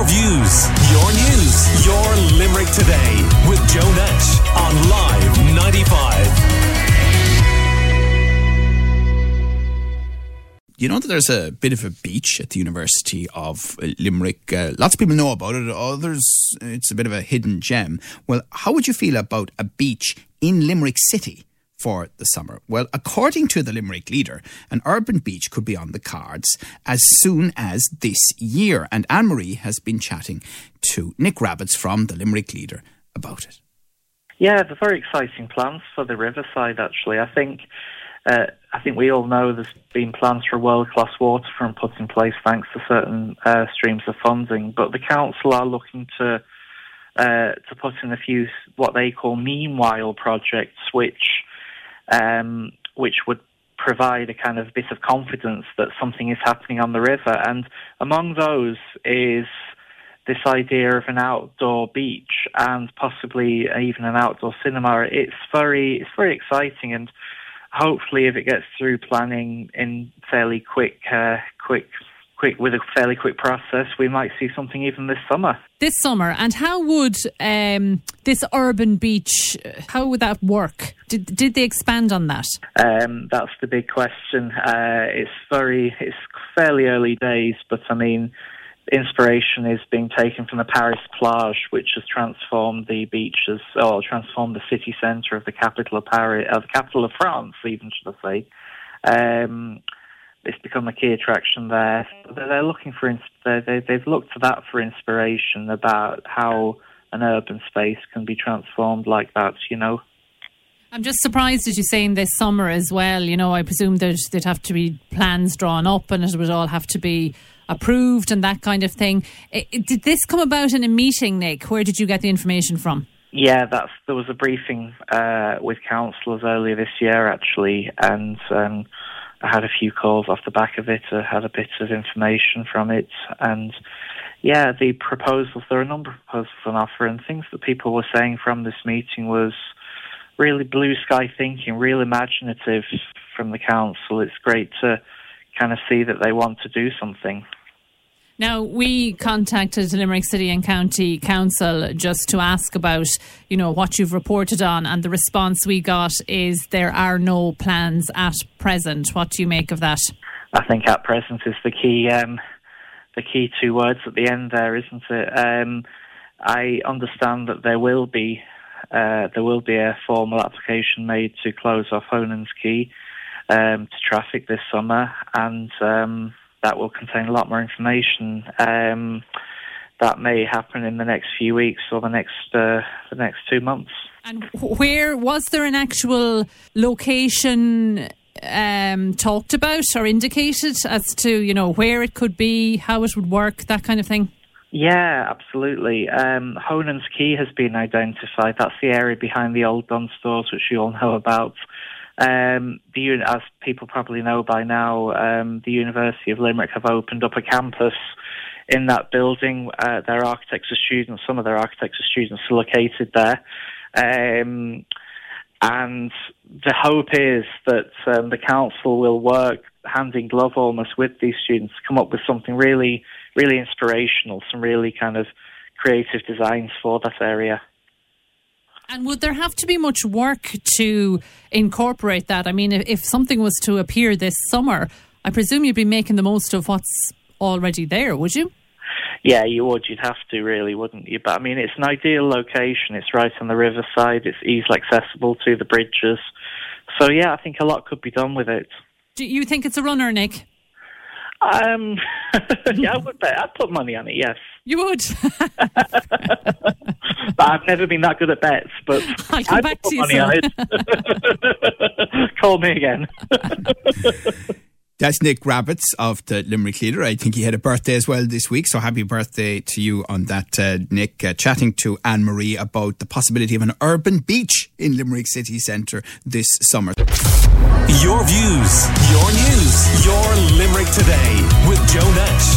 Your views, your news, your Limerick today with Joe Nash on Live 95. you know that there's a bit of a beach at the University of Limerick. Uh, lots of people know about it. Others, it's a bit of a hidden gem. Well, how would you feel about a beach in Limerick City? For the summer? Well, according to the Limerick leader, an urban beach could be on the cards as soon as this year. And Anne Marie has been chatting to Nick Rabbitts from the Limerick leader about it. Yeah, the very exciting plans for the riverside, actually. I think uh, I think we all know there's been plans for a world-class waterfront put in place thanks to certain uh, streams of funding, but the council are looking to uh, to put in a few what they call meanwhile projects, which um, which would provide a kind of bit of confidence that something is happening on the river. And among those is this idea of an outdoor beach and possibly even an outdoor cinema. It's very it's very exciting and hopefully, if it gets through planning in fairly quick, uh, quick, quick with a fairly quick process, we might see something even this summer. This summer, and how would um, this urban beach? How would that work? Did did they expand on that? Um, that's the big question. Uh, it's very, it's fairly early days, but I mean inspiration is being taken from the Paris plage, which has transformed the beaches, or transformed the city centre of the capital of Paris, of the capital of France, even should I say. Um, it's become a key attraction there. They're looking for, they, they've looked to that for inspiration about how an urban space can be transformed like that, you know. I'm just surprised as you saying this summer as well. You know, I presume there'd, there'd have to be plans drawn up and it would all have to be approved and that kind of thing. It, did this come about in a meeting, Nick? Where did you get the information from? Yeah, that's there was a briefing uh, with councillors earlier this year, actually, and um, I had a few calls off the back of it. I had a bit of information from it, and yeah, the proposals. There are a number of proposals on offer, and things that people were saying from this meeting was really blue sky thinking, real imaginative from the council. It's great to kind of see that they want to do something. Now, we contacted Limerick City and County Council just to ask about, you know, what you've reported on, and the response we got is there are no plans at present. What do you make of that? I think at present is the key, um, the key two words at the end there, isn't it? Um, I understand that there will be, uh, there will be a formal application made to close off Honans Quay um, to traffic this summer, and um, that will contain a lot more information. Um, that may happen in the next few weeks or the next uh, the next two months. And where was there an actual location um, talked about or indicated as to you know where it could be, how it would work, that kind of thing? Yeah, absolutely. Um, Honans Quay has been identified. That's the area behind the old Dunnes Stores, which you all know about. Um, the, as people probably know by now, um, the University of Limerick have opened up a campus in that building. Uh, their architects are students, some of their architects are students are located there. Um, and the hope is that um, the council will work hand in glove almost with these students to come up with something really, really inspirational, some really kind of creative designs for that area. And would there have to be much work to incorporate that? I mean, if something was to appear this summer, I presume you'd be making the most of what's already there, would you? Yeah, you would. You'd have to, really, wouldn't you? But I mean, it's an ideal location. It's right on the riverside. It's easily accessible to the bridges. So yeah, I think a lot could be done with it. Do you think it's a runner, Nick? Um, yeah, I would bet. I'd put money on it. Yes, you would. but I've never been that good at bets. But I'll come back to you. Money on it. Call me again. That's Nick Rabbitts of the Limerick Leader. I think he had a birthday as well this week, so happy birthday to you on that, uh, Nick. Uh, chatting to Anne Marie about the possibility of an urban beach in Limerick City Centre this summer. Your views, your news, your Limerick today with Joe Nash on Live 95.